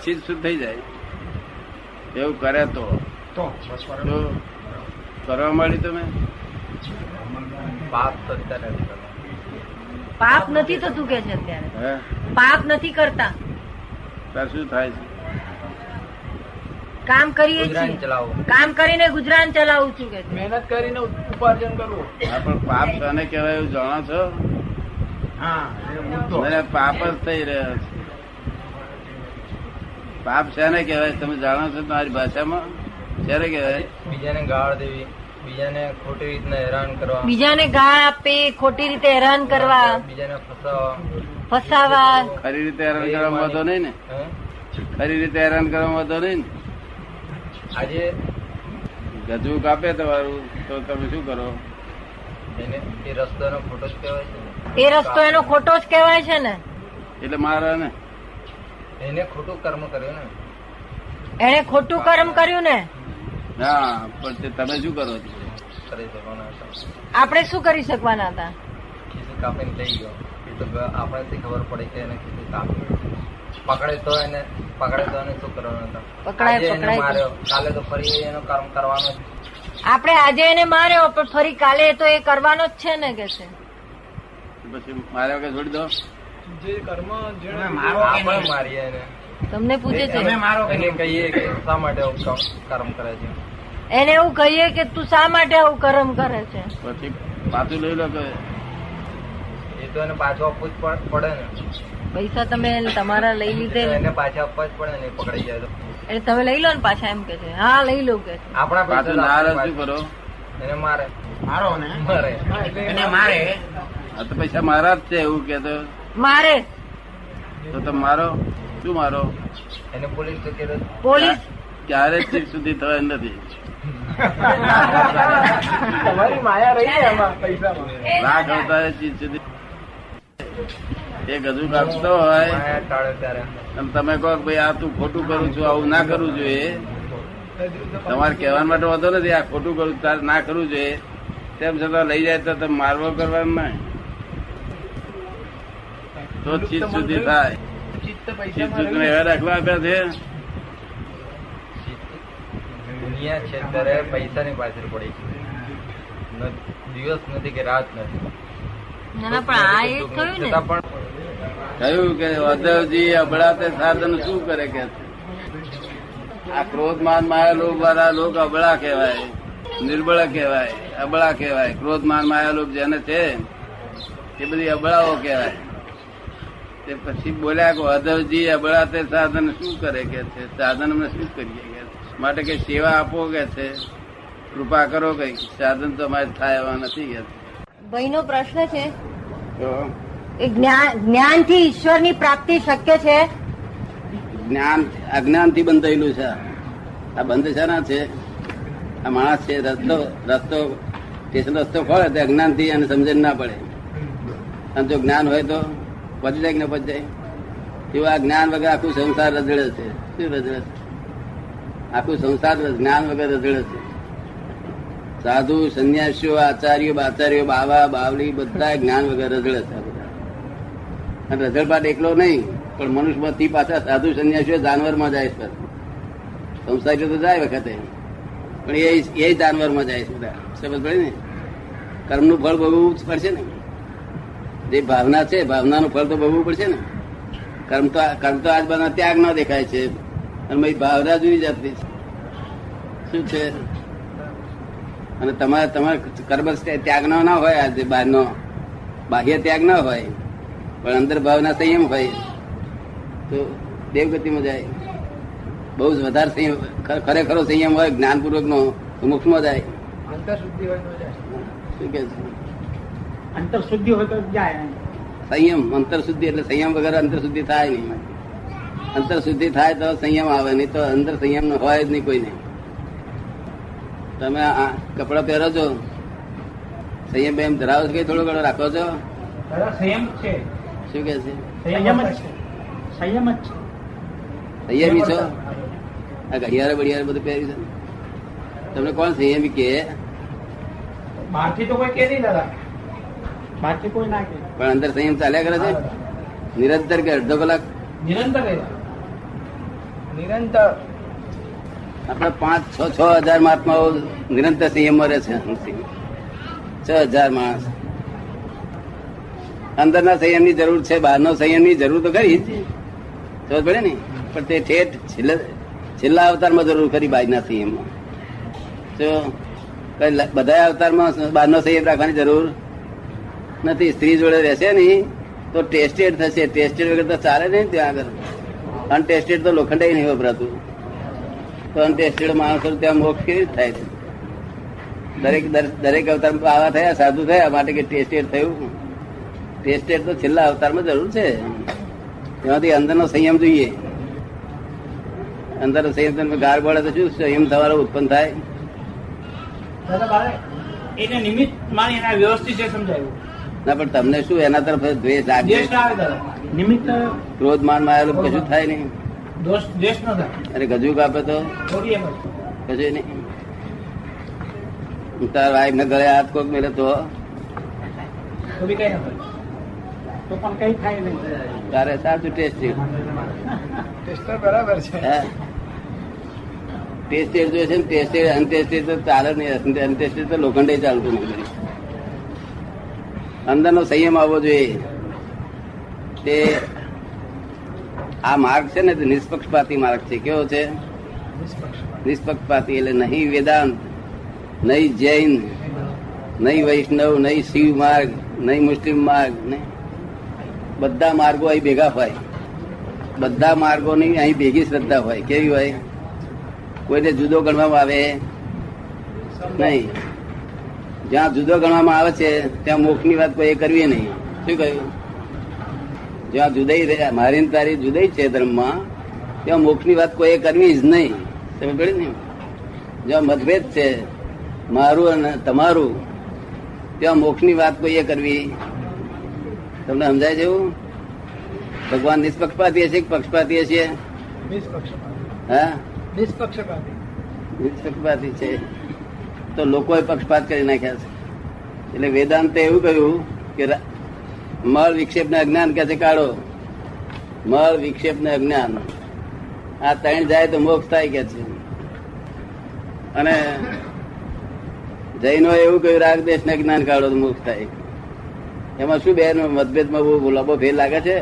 ચીજ શુદ્ધ થઈ જાય. એવું કરે તો. કરવા માંડી તમે? પાપ તો અત્યારે નથી પાપ નથી થતું કે છે અત્યારે? પાપ નથી કરતા. તાર શું થાય છે? કામ કરીએ છીએ. કામ કરીને ગુજરાન ચલાવું છું કે મહેનત કરીને ઉપાર્જન કરવું. હા પણ પાપ કોને કહેવાય એવું જાણો છો? હા મને પાપ જ થઈ રહ્યો છે. પાપ શેને કહેવાય? તમે જાણો છો તમારી ભાષામાં? શેને કહેવાય? બીજાને ગાળ દેવી બીજાને ખોટી રીતના હેરાન કરવા. બીજાને ગાળ આપી ખોટી રીતે હેરાન કરવા. બીજાને ફસાવા. ફસાવા. ખરી રીતે હેરાન કરવામાં વાંધો નહીં ને? ખરી રીતે હેરાન કરવામાં વાંધો નહીં ને? આજે ગજુ કાપે તમારું તો તમે શું કરો? એને એ રસ્તાનો ખોટો જ કહેવાય છે એ રસ્તો એનો ખોટો જ કહેવાય છે ને? એટલે મારા ને? એને ખોટું કર્મ કર્યું ને. એને ખોટું કર્મ કર્યું ને? ના પણ તમે શું કરો આપણે શું કરી શકવાના હતા? ખીસી કાપીને લઈ ગયો. તો ખબર પડી કે એને ખીસી કાપી પકડે તો એને પકડે તો એને શું કરવાનું હતા? પકડાય, પકડાય. માર્યો. કાલે તો ફરી એનો કર્મ કરવાનો આપણે આજે એને માર્યો પણ ફરી કાલે તો એ કરવાનો જ છે ને કે છે? પછી મારે કે છોડી દો. જે કર્મ જેને મારો આપણે મારીએ તમને પૂછે છે. અમે મારો કે કહીએ કે શા માટે આવું કર્મ કરે છે? એને એવું કહીએ કે તું શા માટે આવું કર્મ કરે છે? પછી પાછું લઈ લો કે? એ તો એને પાછું આપવું જ પડે ને. પૈસા તમે તમારા લઈ લીધે એને પાછા આપવા જ પડે ને એ પકડાઈ જાય તો. એટલે તમે લઈ લો ને પાછા એમ કે છે. હા લઈ લો કે આપણા પૈસા પાછું તો ના આપણે કરો? એને મારે. મારો ને? મારે. એને મારે? આ તો પૈસા મારા જ છે એવું કે તો. મારે. તો તમે મારો. શું મારો? એને પોલીસ તો કે પોલીસ. ક્યારે ચીજ સુધી થવા નથી. તમારી માયા રહી એમાં પૈસામાં. અવતારે ચીજ સુધી. એક હજુ કાપતો હોય. ત્યારે. અને તમે કહો કે ભાઈ આ તું ખોટું કરું છું આવું ના કરવું જોઈએ. તમારે કહેવા માટે વાંધો નથી આ ખોટું કરું તારે ના કરવું જોઈએ. તેમ છતાં લઈ જાય તો તમે મારવો કરવાનું ના તો ચીજ સુધી થાય. ચિત્ત ચીજ પૈસામાં સુધી રહ્યું. એવા દાખલા આપ્યા છે. દુનિયા છે ત્યારે પૈસાની પાછળ પડી છે દિવસ નથી કે રાત નથી. થયું કહ્યું કે ઉદ્ધવજી અબળા તે સાધન શું કરે કે? આ ક્રોધ માન માયા લોભ વાળા લોક અબળા કહેવાય નિર્બળ કહેવાય અબળા કહેવાય. ક્રોધ માન માયા લોભ જેને છે એ બધી અબળાઓ કહેવાય. તે પછી બોલ્યા કે અધવજી અબળા તે સાધન શું કરે કે છે? સાધન અમે શું કરીએ કે માટે કે સેવા આપો કે છે? કૃપા કરો કે સાધન તો અમારે થાય એવા નથી કે ભાઈનો પ્રશ્ન છે જ્ઞાન જ્ઞાનથી ઈશ્વરની પ્રાપ્તિ શક્ય છે? જ્ઞાન અજ્ઞાનથી બંધાયેલું છે. આ બંધ છે ના છે? આ માણસ છે રસ્તો રસ્તો સ્ટેશન રસ્તો ખોલે તો અજ્ઞાનથી અને સમજણ ના પડે. અને જો જ્ઞાન હોય તો પચી જાય કે ન પચી એવું આ જ્ઞાન વગર આખું સંસાર રજડે છે. શું રજડે છે? આખું સંસાર જ્ઞાન વગર રજડે છે. સાધુ, સંન્યાસીઓ, આચાર્યો આચાર્યો બાવા બાવલી બધા જ્ઞાન વગર રજડે છે અને રજળપાટ એકલો નહીં, પણ મનુષ્યમાંથી પાછા સાધુ, સંન્યાસીઓ જાનવરમાં જાય છે. સંસારીઓ તો જાય વખતે. પણ એ એ જાનવરમાં જાય છે બધા. સમજ પડે ને? કર્મનું ફળ બહુ જ પડશે ને? જે ભાવના છે ભાવનાનું ફળ તો ભોગવવું પડશે ને. કર્મ તો કર્મ તો આજ બધા ત્યાગ ન દેખાય છે. અને ભાવના જુદી જાતની છે. શું છે? અને તમારે તમારે કર્મ ત્યાગ નો હોય આજે બહારનો. બાહ્ય ત્યાગ ના હોય. પણ અંદર ભાવના સંયમ હોય. તો દેવગતિમાં જાય. બહુ જ વધારે સંયમ ખરેખરો સંયમ હોય જ્ઞાનપૂર્વક નો તો મોક્ષમાં જાય. અંતરશુદ્ધિ હોય શું કે છે? અંતરશુદ્ધિ હોય તો જાય સંયમ અંતર શુદ્ધિ એટલે સંયમ વગર અંતર શુદ્ધિ થાય નહીં અંતર શુદ્ધિ થાય તો સંયમ આવે નહીં તો અંદર સંયમ હોય જ નહીં કોઈને. તમે આ કપડા પહેરો છો? સંયમ બેમ ધરાવો છો કે થોડો ઘણો રાખો છો? સંયમ છે. શું કે છે? સંયમ જ છે. સંયમ જ છે. સંયમી છો? આ ઘડિયાળ બડિયાળે બધું પહેર્યું છે? તમને કોણ સંયમી કે બહારથી તો કોઈ કે નહીં દાદા. બહારથી કોઈ ના કે પણ અંદર સંયમ ચાલ્યા કરે છે? નિરંતર કે અડધો કલાક? નિરંતર નિરંતર. આપણે પાંચ છ છ હજાર મહાત્માઓ નિરંતર સંયમ રહે છે છ હજાર માણસ. અંદરના સંયમની જરૂર છે બહારનો સંયમની જરૂર તો ખરી જ. સમજ પડે ને? પણ તે ઠેઠ છેલ્લે- છેલ્લા અવતારમાં જરૂર ખરી બહારના સંયમમાં. લ- બધા અવતારમાં બહારનો સંયમ રાખવાની જરૂર નથી સ્ત્રી જોડે રહેશે નહીં, તો ટેસ્ટેડ થશે. ટેસ્ટેડ વગર તો ચાલે નહીં ત્યાં આગળ. અનટેસ્ટેડ તો લોખંડે નહીં વપરાતું. તો અનટેસ્ટેડ માણસો ત્યાં મોક્ષ કેવી થાય છે? દરેક દરેક અવતારમાં આવા થયા, સાધુ થયા, માટે કે ટેસ્ટેડ થયું. ટેસ્ટેડ તો છેલ્લા અવતારમાં જરૂર છે. એમાંથી અંદરનો સંયમ જોઈએ. અંદર સંયમ તમે ગાર બોલે તો શું સંયમ તમારો ઉત્પન્ન થાય? એને નિમિત્ત માની વ્યવસ્થિત છે સમજાયું. ના પણ તમને શું એના તરફ દ્વેષ લાગે? આવે નિમિત્ત ક્રોધ માન માયેલું કશું થાય નહીં. અરે દેશ ન અને ગજુ કાપે તો. થોડી એમ જ કશું નહીં. તાર વાઈફ ને ગળે હાથ કોક મેળે તો. તો બી કઈ ન થાય. તો પણ કઈ થાય નહીં. તારે સાચું ટેસ્ટર બરાબર છે. ટેસ્ટેડ જોઈએ છે ને ટેસ્ટેડ અનટેસ્ટેડ તો ચાલે નહીં. અનટેસ્ટેડ તો લોખંડે ચાલતું નહીં અંદરનો સંયમ આવવો જોઈએ. તે આ માર્ગ છે ને, તે નિષ્પક્ષપાતી માર્ગ છે. કેવો છે? નિષ્પક્ષપાતી એટલે નહીં વેદાંત, નહીં જૈન, નહીં વૈષ્ણવ, નહીં શિવ માર્ગ, નહીં મુસ્લિમ માર્ગ, નહીં. બધા માર્ગો અહીં ભેગા હોય. બધા માર્ગોની અહીં ભેગી શ્રદ્ધા હોય. કેવી હોય? કોઈને જુદો ગણવામાં આવે? નહીં. જ્યાં જુદો ગણવામાં આવે છે ત્યાં મોક્ષની વાત કોઈ કરવી નહીં. શું કહ્યું? જ્યાં જુદાઈ મારી તારી જુદાઈ છે ધર્મમાં ત્યાં મોક્ષની વાત કોઈ કરવી જ નહીં. તમે કહ્યું ને? જ્યાં મતભેદ છે મારું અને તમારું ત્યાં મોક્ષની વાત કોઈએ કરવી. તમને સમજાય જેવું ભગવાન નિષ્પક્ષપાતી હશે કે પક્ષપાતી હશે? નિષ્પક્ષપાતી. હા? નિષ્પક્ષપાતી. નિષ્પક્ષપાતી છે. તો લોકોએ પક્ષપાત કરી નાખ્યા છે. એટલે વેદાંતે એવું કહ્યું કે મળ વિક્ષેપ ને અજ્ઞાન કે છે, કાઢો. મળ વિક્ષેપ ને અજ્ઞાન. આ ત્રણ જાય તો મોક્ષ થાય કે છે. અને જૈનો એવું કહ્યું, રાગ દેશ ને જ્ઞાન કાઢો તો મોક્ષ થાય. એમાં શું બેન મતભેદમાં બહુ લાંબો ફેર લાગે છે?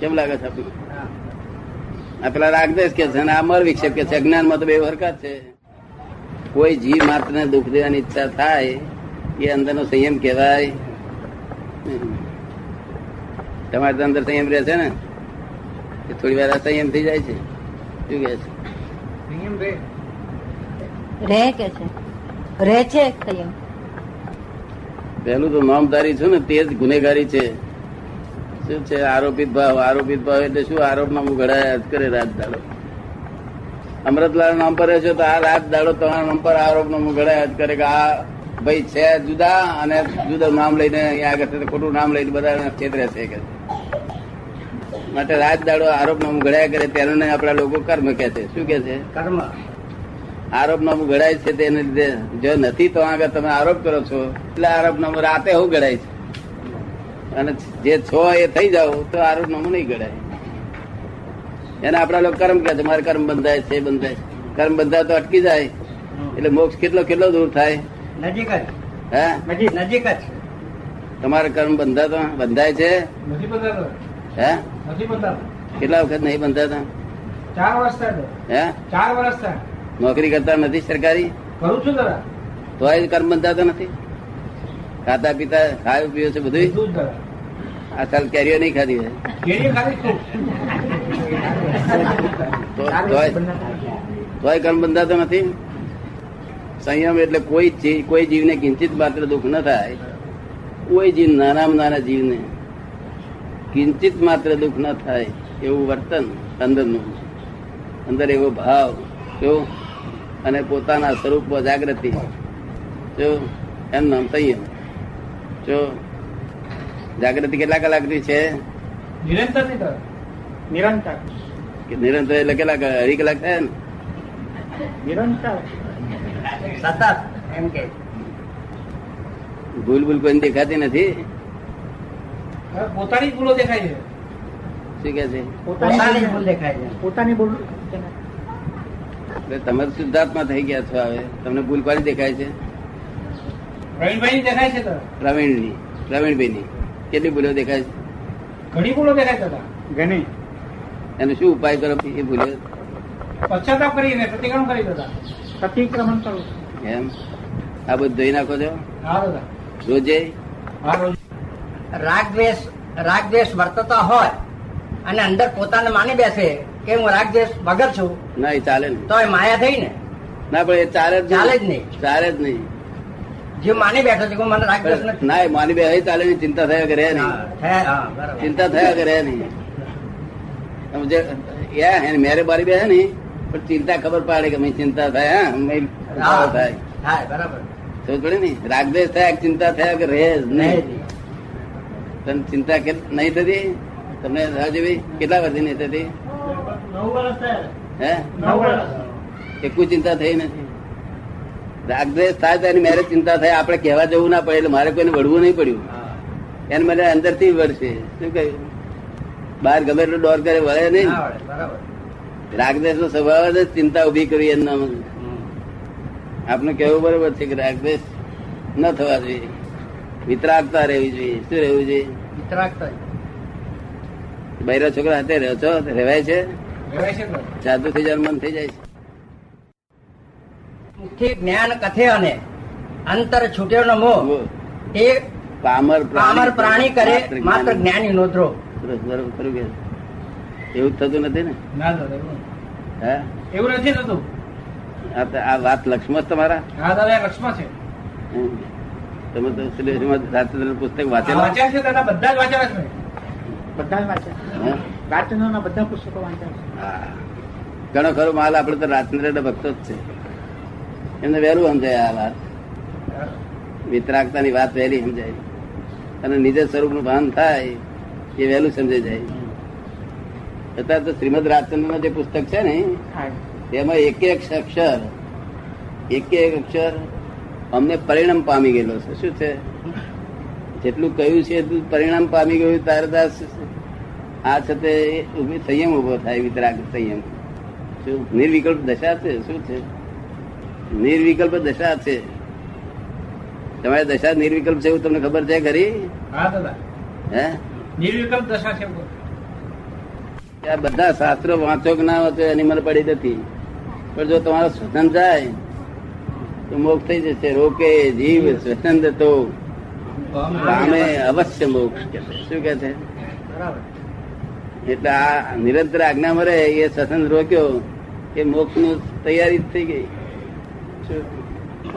કેમ લાગે છે આપણને? આ પેલા રાગદેશ કે છે અને આ મર વિક્ષેપ કે છે. અજ્ઞાનમાં તો બે હરકત છે. કોઈ જીવ માત્ર ને દુઃખ દેવાની ઈચ્છા થાય એ અંદરનો સંયમ કહેવાય. તમારે તો અંદર સંયમ રહે છે ને? એ થોડી વાર સંયમ થઈ જાય છે. શું કે છે? નિયમ રે રહે કે છે? રહે છે સંયમ? પહેલું તો નામધારી છું ને તે જ ગુનેગારી છે. શું છે? આરોપિત ભાવ. આરોપિત ભાવ એટલે શું? આરોપ હું ઘડાયા જ કરે રાત દાડો અમૃતલાલ નામ પર રહેશો તો આ રાત દાડો તમારા નામ પર આરોપ નો જ કરે કે આ ભાઈ છે જુદા અને જુદા નામ લઈને અહીંયા આગળ છે ખોટું નામ લઈને બધા છેતરે છે કે માટે રાત દાડો આરોપ નામ ઘડાયા કરે તેને આપણા લોકો કર્મ કે છે. શું કે છે? કર્મ. આરોપ નામ ઘડાય છે તેને લીધે જો નથી તો આગળ તમે આરોપ કરો છો. એટલે આરોપ નામ રાતે હું ઘડાય છે. અને જે છો એ થઈ જાવ તો આરોપ નામ નહીં ઘડાય. એને આપણા લોકો કર્મ કહે છે મારે કર્મ બંધાય છે બંધાય કર્મ બંધાય તો અટકી જાય. એટલે મોક્ષ કેટલો કેટલો દૂર થાય? નજીક જ. હે? નજીક નજીક જ. તમારે કર્મ બંધાતો બંધાય છે? હે? કેટલા વખત નહીં બંધાતા? ચાર વર્ષ થાય હે? ચાર વર્ષ થાય. નોકરી કરતા નથી સરકારી? કરું છું દાદા તોય કર્મ બંધાતો નથી? ખાતા પીતા ખાયું પીવું છે બધું આ સાલ કેરીઓ નહીં ખાધી કેરીઓ ખાધી તો તોય કર્મ બંધાતો નથી. સંયમ એટલે કોઈ કોઈ જીવને કિંચિત માત્ર દુઃખ ન થાય, કોઈ જીવ નાનામાં નાના જીવને કિંચિત માત્ર દુઃખ ન થાય એવું વર્તન અંદરનું અંદર એવો ભાવ, જો અને પોતાના સ્વરૂપમાં જાગૃતિ, જો એમ નામ સંયમ, જો જાગૃતિ કેટલા કલાકની છે? નિરંતર નિરંતર. કે નિરંતર એટલે કેટલા અઢી કલાક થાય ને નિરંતર. સતત. એમ કે. ભૂલ ભૂલ કોઈ દેખાતી નથી? પોતાની ભૂલો દેખાય છે. શું કે છે? પોતાની ભૂલ દેખાય છે. પોતાની ભૂલ તમે શુદ્ધાત્મા થઈ ગયા છો હવે. તમને ભૂલ પાડી દેખાય છે? પ્રવીણભાઈ દેખાય છે તો. પ્રવીણની. પ્રવીણભાઈની. કેટલી ભૂલો દેખાય છે? ઘણી ભૂલો દેખાય છે ઘણી. એનો શું ઉપાય કરો એ ભૂલે. પશ્ચાતાપ કરીને પ્રતિક્રમણ કરી દાદા. પ્રતિક્રમણ કરો. એમ? આ બધું ધોઈ નાખો છો? હા દાદા. રોજે? હા રોજ. રાગ દ્વેષ રાગ દ્વેષ વર્તતા હોય અને અંદર પોતાને માની બેસે કે હું રાગ દ્વેષ વગર છું ના એ ચાલે ને તો એ માયા થઈ ને? ના પણ એ ચાલે જ ચાલે જ નહીં. ચાલે જ નહીં. જે માની બેઠો છે કે હું મને રાગ દ્વેષ ના એ માની બે ચાલે નહીં. ચિંતા થયા કરે નહીં. હા, થયા, હા, બરાબર. ચિંતા થયા કરે નહીં. સમજે એ હે ને મેરે બારી બે ને પણ ચિંતા ખબર પાડે કે મેં ચિંતા થાય હા થાય. બરાબર. સમજ પડે ને? રાગદેશ થાય ચિંતા થયા કે રહે જ નહીં. તને ચિંતા કે નહીં થતી? તમને જેવી? કેટલા વર્ષથી નહીં થતી? હે? નવ વર્ષ. એ કોઈ ચિંતા થઈ નથી. રાગદ્વેષ થાય તો એની મેરે ચિંતા થાય. આપણે કહેવા જવું ના પડે એટલે મારે કોઈને વળવું નહીં પડ્યું. એને મને અંદરથી વળશે. શું કહ્યું? બહાર ગમે એટલો ડોર કરે વળે નહીં. રાગદેશ નો સ્વભાવ જ ચિંતા ઊભી કરી એમના. આપનું કેવું બરોબર છે કે રાગદેશ ન થવા જોઈએ. વિતરાગતા રહેવી જોઈએ. શું રહેવું જોઈએ? વિતરાગતા બૈરા છોકરા હાથે રહ્યો છો? રહેવાય છે? જાદુ થઈ જાય મન થઈ જાય છે. મુખ્ય જ્ઞાન કથે અને અંતર છૂટ્યો નો મોહ. એ પામર પામર પ્રાણી કરે માત્ર જ્ઞાની. નોધરો બરોબર, ખરું કે એવું જ થતું નથી ને? એવું હે? એવું નથી થતું. આ વાત લક્ષ્મણ તમારા? હા દાદા લક્ષ્મણ છે. તમે તો શ્રી શ્રીમદ પુસ્તક વાંચેલા? વાંચ્યા છે દાદા બધા જ વાંચેલા છે. બધા જ વાંચ્યા? રાજચંદ્રના બધા પુસ્તકો વાંચ્યા છે. હા. ઘણો ખરો માલ આપડે તો રાજચંદ્ર ભક્તો જ છે. એમને વહેલું સમજાય આ વાત. વિતરાગતાની વાત વહેલી સમજાય. અને નિજ સ્વરૂપનું ભાન થાય. એ વહેલું સમજાઈ જાય. અત્યારે તો શ્રીમદ રાજચંદ્ર જે પુસ્તક છે ને એમાં તેમાં એક એક અક્ષર એક એક અક્ષર અમને પરિણામ પામી ગયેલો છે. શું છે? જેટલું કહ્યું છે એટલું પરિણામ પામી ગયું. તારે તાર આ છે તે ઊભી સંયમ ઊભો થાય વિતરાગ સંયમ. શું? નિર્વિકલ્પ દશા છે? શું છે? નિર્વિકલ્પ દશા છે. તમારી દશા નિર્વિકલ્પ છે એવું તમને ખબર છે ખરી? હા દાદા. હે? નિર્વિકલ્પ દશા છે આ બધા શાસ્ત્રો વાંચો કે ના વાંચો એની મને પડી નથી પણ જો તમારો સ્વતંત્ર જાય તો મોક્ષ થઈ જશે. રોકે જીવ સ્વતંત્ર તો પામે અવશ્ય મોક્ષ કે શું કે છે? એટલે આ નિરંતર આજ્ઞા મરે એ સ્વતંત્ર રોક્યો એ મોક્ષનું તૈયારી થઈ ગઈ.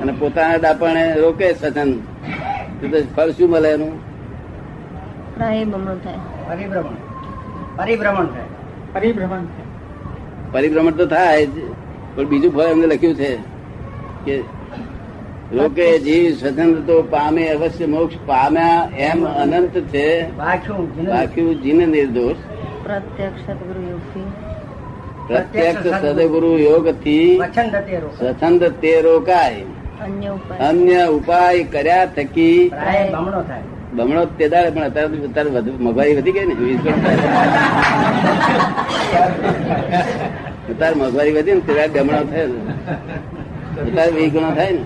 અને પોતાના ડાપણે રોકે સ્વતંત્ર તો ફળ શું મળે એનું? થાય. પરિભ્રમણ. પરિભ્રમણ થાય. પરિભ્રમણ પરિભ્રમણ તો થાય જ પણ બીજું ફળ એમને લખ્યું છે કે લોકે જીવ સ્વતંત્ર તો પામે અવશ્ય મોક્ષ પામ્યા એમ અનંત છે. બાકી જીને- નિર્દોષ. પ્રત્યક્ષ સદગુરુ યોગથી. પ્રત્યક્ષ સદગુરુ. યોગથી સ્વતંત્ર તે રોકાય. અન્ય ઉપાય. કર્યા થકી થાય. બમણો તે પણ અત્યારે અત્યારે વધુ મોંઘવારી વધી ગઈ ને વીસ અત્યારે મોંઘવારી વધી ને, ત્યારે બમણો થયો અત્યારે વીસ ગણો થાય ને.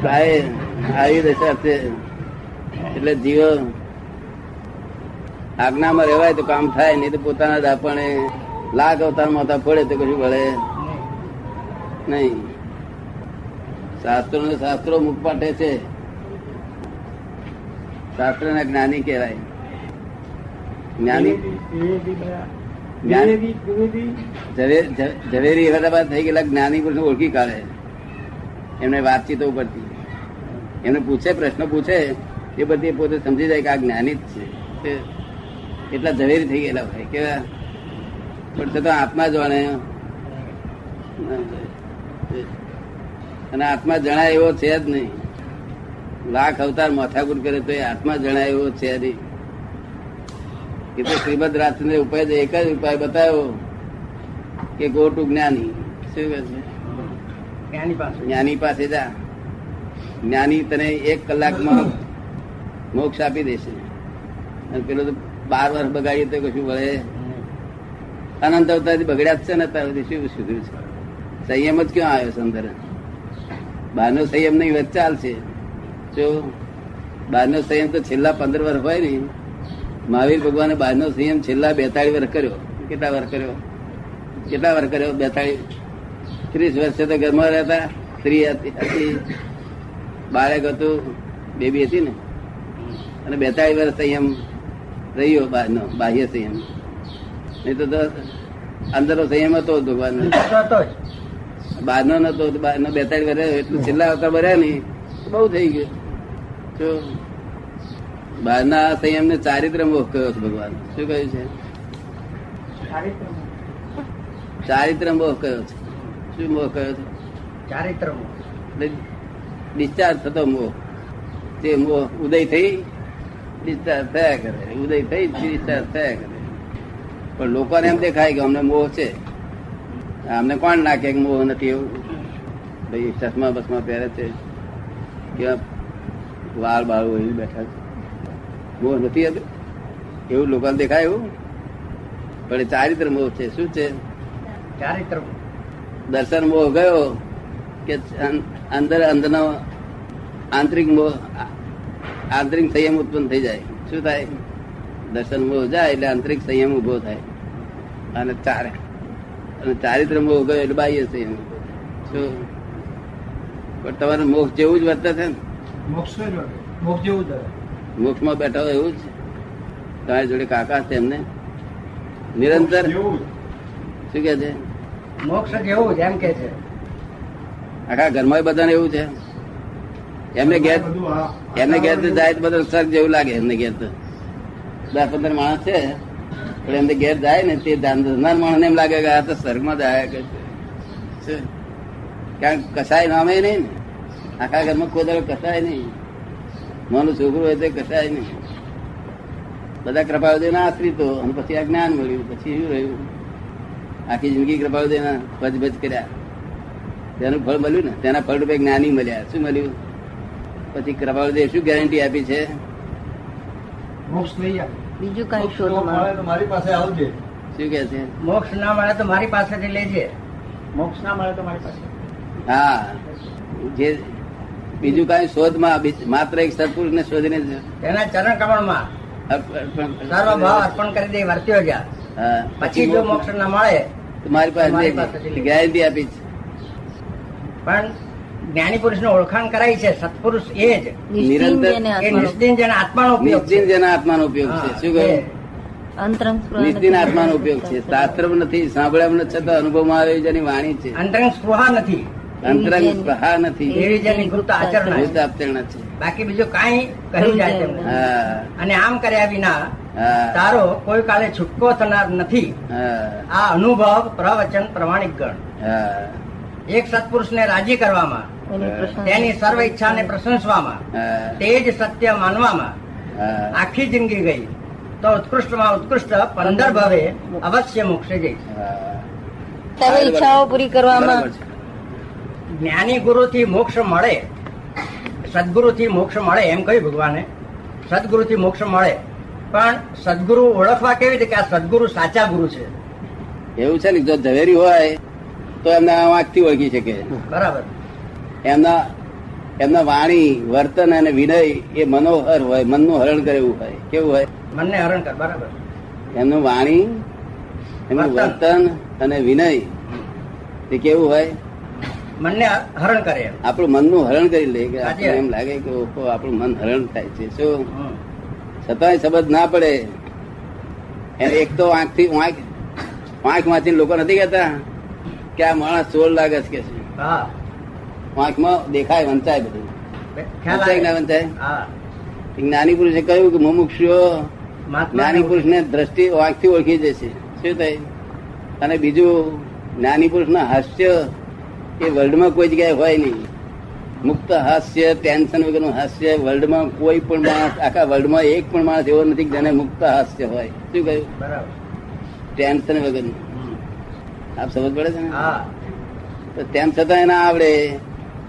પ્રાય આવી દશા છે એટલે જીવો આજ્ઞામાં રહેવાય તો કામ થાય, નહીં તો પોતાના દાપણે લાખ અવતાર માથા ફોડે તો કશું ભળે નહીં. શાસ્ત્રો ને શાસ્ત્રો મુખ પાટે છે. શાસ્ત્ર ના જ્ઞાની કહેવાય. જ્ઞાની ઝવેરી અહેમદાબાદ થઈ ગયેલા જ્ઞાની પુરુષ ઓળખી કાઢે. એમને વાતચીતો ઉપરથી. એમને પૂછે પ્રશ્ન પૂછે એ બધી પોતે સમજી જાય કે આ જ્ઞાની જ છે. એટલા ઝવેરી થઈ ગયેલા હોય કેવા પણ છતાં આત્મા જાણે. અને આત્મા જણાય એવો છે જ નહીં. લાખ અવતાર માથાકૂટ કરે તો એ આત્મા જણાય એવો છે નહીં કે તો શ્રીમદ રાજચંદ્ર ઉપાય એક જ ઉપાય બતાવ્યો કે ગો ટુ જ્ઞાની. શું કહે છે? જ્ઞાની પાસે. જ્ઞાની પાસે જા. જ્ઞાની તને એક કલાકમાં મોક્ષ આપી દેશે. અને પેલો તો બાર વર્ષ બગાડીએ તો કશું વળે. અનંત અવતારથી બગડ્યા જ છે ને અત્યાર સુધી. શું સુધર્યું છે? સંયમ જ ક્યાં આવ્યો છે અંદર? બહારનો સંયમ નહીં વચ્ચે ચાલશે. જો બહારનો સંયમ તો છેલ્લા પંદર વર્ષ હોય ને મહાવીર ભગવાને બહારનો સંયમ છેલ્લા બેતાળીસ વર્ષ કર્યો. કેટલા વર્ષ કર્યો? કેટલા વર્ષ કર્યો? બેતાળીસ ત્રીસ વર્ષે તો ઘરમાં રહેતા સ્ત્રી હતી હતી, બાળક હતું બેબી હતી ને. અને બેતાળીસ વર્ષ સંયમ રહ્યો બહારનો બાહ્ય સંયમ. નહીં તો અંદરનો સંયમ હતો ભગવાન હતો બહારનો નતો બહારનો બેતાળીસ વર્ષ એટલું છેલ્લા અવતાર ભર્યા નહીં. બહુ થઈ ગયું. જો બહારના સંયમને ચારિત્ર મોહ કયો છે ભગવાન. શું કહ્યું છે? ચારિત્ર મોહ કયો છે શું મોહ કયો છે ચારિત્ર મોહ ડિસ્ચાર્જ થતો મોહ તે મોહ ઉદય થઈ ડિસ્ચાર્જ થયા કરે. ઉદય થઈ ડિસ્ચાર્જ થયા કરે. પણ લોકોને એમ દેખાય કે અમને મોહ છે. અમને કોણ નાખે કે મોહ નથી એવું? ભાઈ ચશ્મા બસમાં પહેરે છે. કેવા વાળ બાળ એવી બેઠા મોહ નથી એવું લોકોને દેખાય એવું? પણ ચારિત્ર મોહ છે. શું છે? ચારિત્ર દર્શન મોહ ગયો કે અંદર અંદરનો આંતરિક મોહ આંતરિક સંયમ ઉત્પન્ન થઈ જાય. શું થાય? દર્શન મોહ જાય એટલે આંતરિક સંયમ ઊભો થાય. અને ચારે અને ચારિત્ર મોહ ગયો એટલે બાહ્ય સંયમ શું? પણ તમારે મોક્ષ જેવું જ વર્તે છે ને? મોક્ષ જેવું જ. મોક્ષમાં બેઠા હોય એવું જ. તમારી જોડે કાકા છે એમને. નિરંતર. શું કે છે? મોક્ષ જેવું જ એમ કે છે. આખા ઘરમાં બધાને એવું છે. એમને ઘેર એમને ઘેર જાય તો બધા સર જેવું લાગે એમને ઘેર તો. દસ પંદર માણસ છે પણ એમને ઘેર જાય ને તે ધંધાર માણસ એમ લાગે કે આ તો સ્વર્ગમાં જાય કે છે. શું? કારણ કે કસાય નામે નહીં ને. આખા ઘરમાં કોઈ દાડો કસાય નહીં. નાનું છોકરું હોય તો કસાય નહીં. બધા કૃપાળુદેવના આશ્રિતો અને પછી આ જ્ઞાન મળ્યું પછી શું રહ્યું. આખી જિંદગી કૃપાળુદેવના ભજ ભજ કર્યા. તેનું ફળ મળ્યું ને તેના ફળ રૂપે જ્ઞાની મળ્યા. શું મળ્યું? પછી કૃપાળુદેવ શું ગેરંટી આપી છે? મોક્ષ નહીં બીજું કઈ શોધ મારી પાસે આવજે. શું કે છે? મોક્ષ ના મળે તો મારી પાસેથી લેજે. મોક્ષ ના મળે તો મારી પાસે હા. જે બીજું કઈ શોધમાં માત્ર એક સત્પુરુષ ને શોધીને એના ચરણ કમળમાં સર્વ ભાવ અર્પણ કરી દે વર્ત્યો ગયા. પછી જો મોક્ષ ના મળે મારી પાસે ગેરંટી આપી છે. પણ જ્ઞાની પુરુષ ઓળખાણ કરાઈ છે સત્પુરુષ એ જ. નિરંતર એ નિષ્દિન જેના આત્માનો ઉપયોગ જેના આત્માનો ઉપયોગ છે. શું. કહ્યું? નિશ્ચિન આત્માનો ઉપયોગ છે. શાસ્ત્ર નથી સાંભળ્યા છતાં અનુભવમાં આવે જેની વાણી છે. અંતરંગ સ્પૃહા નથી. અંતરંગ જેની- નથી આચરણ છે. બાકી બીજું કઈ કહી જાય અને આમ કર્યા વિના તારો કોઈ કાલે છુટકો થનાર નથી. આ અનુભવ પ્રવચન પ્રમાણિક ગણ. એક સત્પુરુષને રાજી કરવામાં તેની સર્વ ઈચ્છાને પ્રશંસવામાં તે જ સત્ય માનવામાં આખી જિંદગી ગઈ. તો ઉત્કૃષ્ટમાં ઉત્કૃષ્ટ પંદર ભવે અવશ્ય મોક્ષે જઈશ. સર્વ ઈચ્છાઓ પૂરી કરવામાં. જ્ઞાની ગુરુથી મોક્ષ મળે સદગુરુથી મોક્ષ મળે એમ કહ્યું ભગવાને. સદગુરુથી મોક્ષ મળે. પણ સદગુરુ ઓળખવા કેવી રીતે કે આ સદગુરુ સાચા ગુરુ છે? એવું છે ને જો ઝવેરી હોય તો એમને વાંકથી ઓળખી શકે. બરાબર. એમના એમના વાણી વર્તન અને વિનય એ મનોહર હોય મનનું હરણ કરે એવું હોય. કેવું હોય? મનને હરણ કર બરાબર. એમનું વાણી એમનું વર્તન. વર્તન અને વિનય એ કેવું હોય? મનને હરણ કરે આપણું મનનું હરણ કરી લે કે આપણને એમ લાગે કે ઓહો આપણું મન હરણ થાય છે. શું? છતાંય શબ્દ ના પડે. એને એક તો આંખથી આંખ આંખમાંથી લોકો નથી કહેતા કે આ માણસ ચોર લાગે છે કે છે આંખમાં દેખાય વંચાય બધું. વંચાય ના વંચાય? જ્ઞાની પુરુષે કહ્યું કે મુમુક્ષુઓ જ્ઞાની પુરુષ ને દ્રષ્ટિ આંખથી ઓળખી જશે. શું થાય? અને બીજું જ્ઞાની પુરુષ ના હાસ્ય એ વર્લ્ડમાં કોઈ જગ્યાએ હોય નહીં. મુક્ત હાસ્ય ટેન્શન વગરનું હાસ્ય વર્લ્ડમાં કોઈ પણ માણસ આખા વર્લ્ડમાં એક પણ માણસ એવો નથી કે જેને મુક્ત હાસ્ય હોય. શું કહ્યું? બરાબર. ટેન્શન વગરનું. આપ સમજ પડે છે ને? હા. તો તેમ છતાં એના આવડે.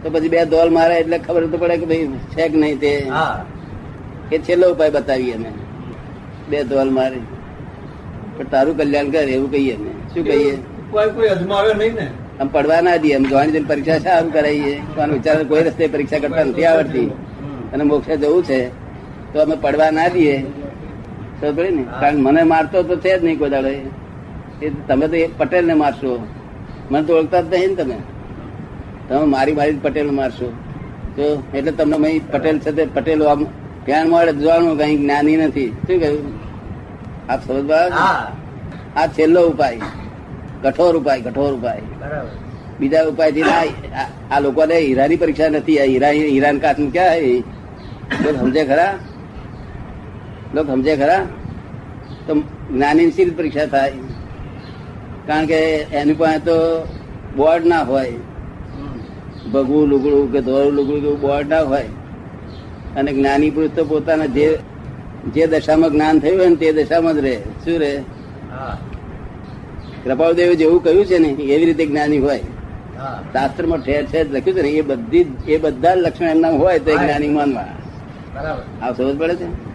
તો પછી બે દોલ મારે એટલે ખબર તો પડે કે ભાઈ છે કે નહીં તે. હા. એ છેલ્લો ઉપાય બતાવીએ અમે. બે દોલ મારે. પણ તારું કલ્યાણ કર એવું કહીએ અમે. શું કહીએ? કોઈ કોઈ અજમાવે નહીં ને. આમ પડવા ના દઈએ. જોવાની જઈને પરીક્ષા સારું કરાવીએ પણ વિચાર કોઈ રસ્તે પરીક્ષા કરતા નથી આવડતી. અને મોક્ષે જવું છે. તો અમે પડવા ના દઈએ. તો પડી ને? કારણ મને મારતો તો છે જ નહીં કોઈ દાડે. એ તમે તો એ પટેલ ને મારશો. મને તો ઓળખતા જ નહીં ને તમે. તમે મારી મારી પટેલ મારશો. તો એટલે તમને મેં પટેલ છે તે પટેલો આમ ધ્યાન મળે જોવાનું કઈ જ્ઞાની નથી. શું કહ્યું? આપ સમજ હા. આ છેલ્લો ઉપાય. કઠોર ઉપાય કઠોર ઉપાય. બીજા ઉપાયથી આ- લોકોને હીરાની પરીક્ષા નથી, આ હીરા, હીરાન કાચ ક્યાં લોક સમજે ખરા? લોક સમજે ખરા? તો જ્ઞાની શી પરીક્ષા થાય? કારણ કે એની પાસે તો બોર્ડ ના હોય. ભગવું, લુગડું કે ધોળું, લુગડું કે બોર્ડ ના હોય. અને જ્ઞાની પુરુષ તો પોતાના જે જે દશામાં જ્ઞાન થયું હોય ને તે દશામાં જ રહે. શું રહે? કૃપાળદેવે જેવું કહ્યું છે ને એવી રીતે જ્ઞાની હોય. હા. શાસ્ત્રમાં ઠેર ઠેર લખ્યું છે ને એ બધી જ- એ બધા લક્ષણ એમના હોય તો. જ્ઞાની માનવા. આ સમજ પડે છે?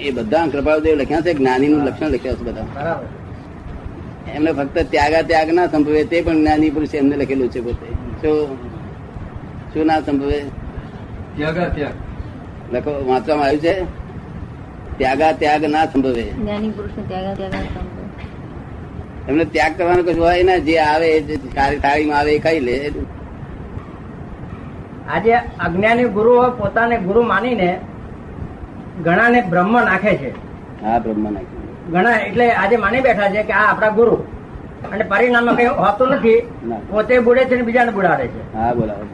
એ બધા કૃપાળદેવ લખ્યા છે જ્ઞાની નું લક્ષણ લખ્યા છે બધા. એમને ફક્ત ત્યાગા ત્યાગ ના સંભવે તે પણ જ્ઞાની પુરુષ એમને લખેલું છે પોતે. શું? શું ના સંભવે? ત્યાગા ત્યાગ. લખો વાંચવામાં આવ્યું છે? ત્યાગા ત્યાગ ના સંભવે. જ્ઞાની પુરુષ ત્યાગા ત્યાગા સંભવ. એમને ત્યાગ કરવાનું કશું હોય ને જે આવે થાળીમાં આવે એ ખાઈ લે. આજે અજ્ઞાની ગુરુ પોતાને ગુરુ માનીને ઘણાને બ્રહ્મ નાખે છે. હા બ્રહ્મ નાખે. ઘણા એટલે આજે માની બેઠા છે કે આ આપણા ગુરુ. અને પરિણામમાં કઈ હોતું નથી. પોતે બુડે છે ને બીજાને બુડાડે છે. હા બોલાવે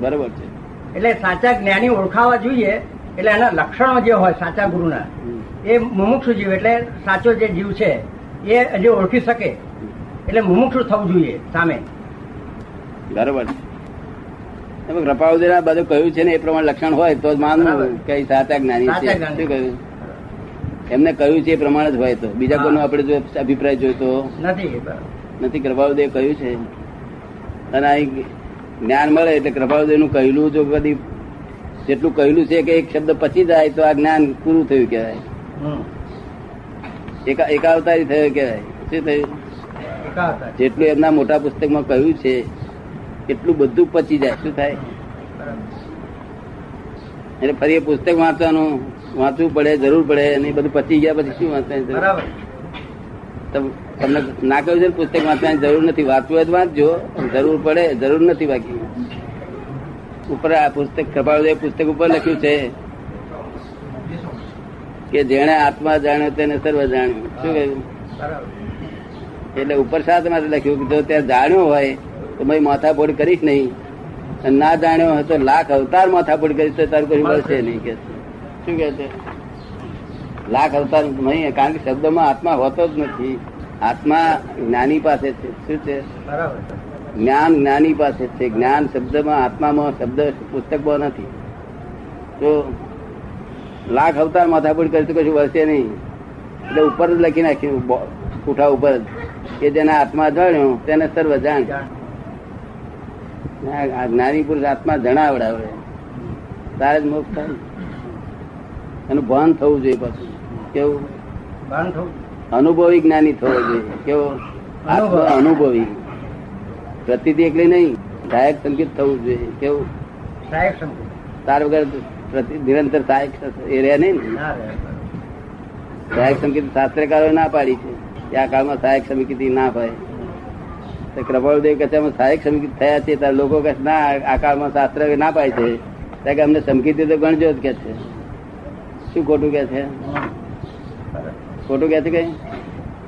બરોબર. છે. એટલે સાચા જ્ઞાની ઓળખાવા જોઈએ. એટલે એના લક્ષણો જે હોય સાચા ગુરુના. એ મુમુક્ષુ જીવ એટલે સાચો જે જીવ છે એ હજી ઓળખી શકે. એટલે મુમુક્ષુ થવું જોઈએ સામે. બરોબર. એમાં બધું કહ્યું છે ને એ પ્રમાણે લક્ષણ હોય તો જ માનવું. કે સાચા જ્ઞાની છે? શું કહ્યું? એમને કહ્યું છે એ પ્રમાણે જ હોય તો. બીજા કોઈનો આપણે જો અભિપ્રાય જોઈતો નથી. નથી કહ્યું છે. અને અહીં જ્ઞાન મળે એટલે કૃપાળુદેવનું કહેલું જો કદી જેટલું કહેલું છે કે એક શબ્દ પચી જાય તો આ જ્ઞાન પૂરું થયું કહેવાય. એકાવતારી થયો કહેવાય. શું થયું? જેટલું એમના મોટા પુસ્તકમાં કહ્યું છે એટલું બધું પચી જાય. શું થાય? એટલે ફરી એ પુસ્તક વાંચવાનું વાંચવું પડે જરૂર પડે અને બધું પચી ગયા પછી શું વાંચવાની તમને ના કહ્યું છે પુસ્તક વાંચવાની જરૂર નથી વાંચવું જ વાંચજો જરૂર પડે જરૂર નથી બાકી ઉપર આ પુસ્તક કપાળદેવ પુસ્તક ઉપર લખ્યું છે કે જેણે આત્મા જાણ્યો તેને સર્વ જાણ્યું. શું કહ્યું? એટલે ઉપર સાત માટે લખ્યું કે જો ત્યાં જાણ્યો હોય તો મેં માથાપોડ કરીશ નહીં. અને ના જાણ્યો હોય તો લાખ અવતાર માથાપોડ કરીશ તો તારું કોઈ મળશે નહીં કે શું કે છે? લાખ અવતાર નહીં કારણ કે શબ્દમાં આત્મા હોતો જ નથી. આત્મા જ્ઞાની પાસે છે. શું છે? જ્ઞાન જ્ઞાની પાસે છે. જ્ઞાન શબ્દમાં આત્મામાં શબ્દ પુસ્તકમાં નથી. તો લાખ અવતાર માથાપોડ કરી તો કશું વળશે નહીં. એટલે ઉપર જ લખી નાખ્યું પૂઠા ઉપર કે જેના આત્મા જાણ્યું તેને સર્વ જાણ. જ્ઞાની પુરુષ આત્મા જણાવડાવે. તારે જ મોક્ષ થાય. એનું ભાન થવું જોઈએ પાછું. કેવું? ભાન થવું અનુભવી જ્ઞાની થવો જોઈએ. કેવો? આત્મા અનુભવી. પ્રતિથી એકલી નહીં. સહાયક સંકેત થવું જોઈએ. કેવું? સાહેબ સમજુ તાર વગર નિરંતર સહાયક એ રહે નહીં સહાયક સમિતિ શાસ્ત્રકારો ના પાડી છે. આ કાળમાં સહાયક સમિતિ ના હોય. તો કૃપાળુદેવ કહે છે સહાયક સમિતિ થયા છે ત્યારે લોકો કહે ના આ કાળમાં શાસ્ત્ર ના પાય છે. ત્યાં કે અમને સમકીતી તો ગણજો જ કે છે. શું ખોટું કે છે? ખોટું કે છે કઈ?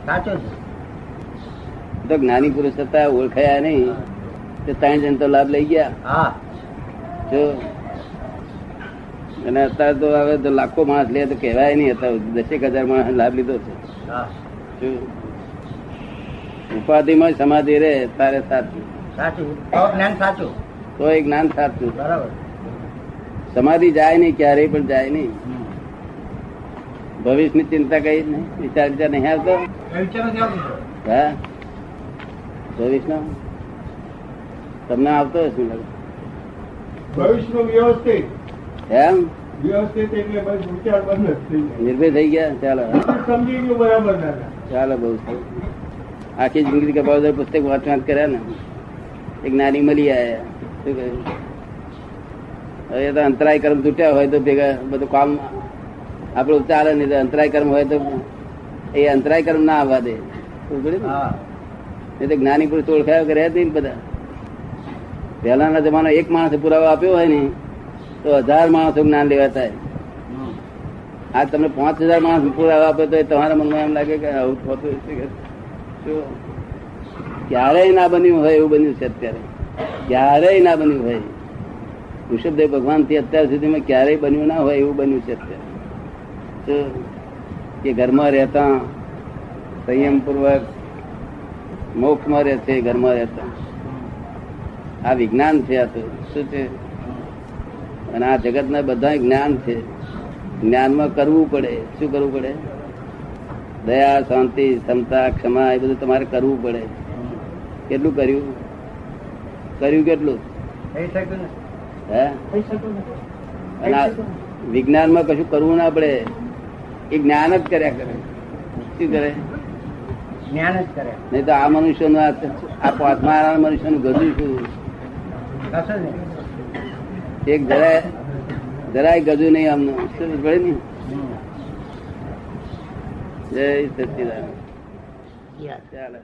સાચું તો જ્ઞાની પુરુષ હતા ઓળખાયા નહીં. તે ત્રણ જણ તો લાભ લઈ ગયા. હા. જો અને અત્યારે તો હવે લાખો માણસ લે તો કહેવાય નહીં. અત્યારે દસેક હજાર માણસ લાભ લીધો છે. ઉપાધિમાં સમાધિ રે તારે સાચું. સાચું. જ્ઞાન સાચું. તો એ જ્ઞાન સાચું. બરાબર. સમાધિ જાય નહીં ક્યારેય પણ જાય નહીં. ભવિષ્ય ભવિષ્યની ચિંતા કઈ જ નહીં. વિચાર વિચાર નહીં આવતો. હા. ભવિષ્ય તમને આવતો હશે? ને? ભવિષ્યનું વ્યવસ્થિત. એમ? વ્યવસ્થિત એટલે ભાઈ વિચાર બંધ જ થઈ જાય નિર્ભય થઈ ગયા? ચાલો. સમજી ગયું બરાબર દાદા ચાલો બહુ સારું. આખી જિંદગી કપાવદર પુસ્તક વાંચ વાંચ કર્યા ને. એક નાની મળી આયા. શું કહ્યું? હવે એ તો અંતરાય કર્મ તૂટ્યા હોય તો ભેગા બધું કામ આપણું ચાલે નહીં તો અંતરાય કર્મ હોય તો એ અંતરાય કર્મ ના આવવા દે. શું કહ્યું ને? હા. એ તો જ્ઞાની પુરુષ તો ઓળખાયો કરે જ નહીં ને બધા. પહેલાના જમાના એક માણસે પુરાવો આપ્યો હોય ને તો હજાર માણસો જ્ઞાન લેવા થાય. આ તમને પાંચ હજાર માણસ પુરાવા આપે તો તમારા મનમાં એમ લાગે કે આવું થતું હશે કે? ક્યારેય ના બન્યું હોય એવું બન્યું છે અત્યારે. ક્યારેય ના બન્યું હોય. ઋષભદેવ ભગવાનથી અત્યાર સુધીમાં ક્યારેય બન્યું ના હોય એવું બન્યું છે અત્યારે? કે ઘરમાં રહેતા, સંયમપૂર્વક મોક્ષમાં રહે છે, ઘરમાં રહેતા. આ વિજ્ઞાન છે આ તો. શું છે? અને આ જગત ના બધા જ્ઞાન છે. જ્ઞાનમાં કરવું પડે. શું કરવું પડે? દયા શાંતિ ક્ષમતા ક્ષમા એ બધું તમારે કરવું પડે. કેટલું કર્યું? કર્યું કેટલું? હે? અને વિજ્ઞાનમાં કશું કરવું ના પડે. એ જ્ઞાન જ કર્યા કરે. શું કરે? જ્ઞાન જ કરે નહીં તો આ મનુષ્યનું આ- પાંચમા મનુષ્યનું ગધું શું એક જરાય જરાય ગજુ નહીં આમનું. શું પડે ને? જય સચિદાન ચાલે.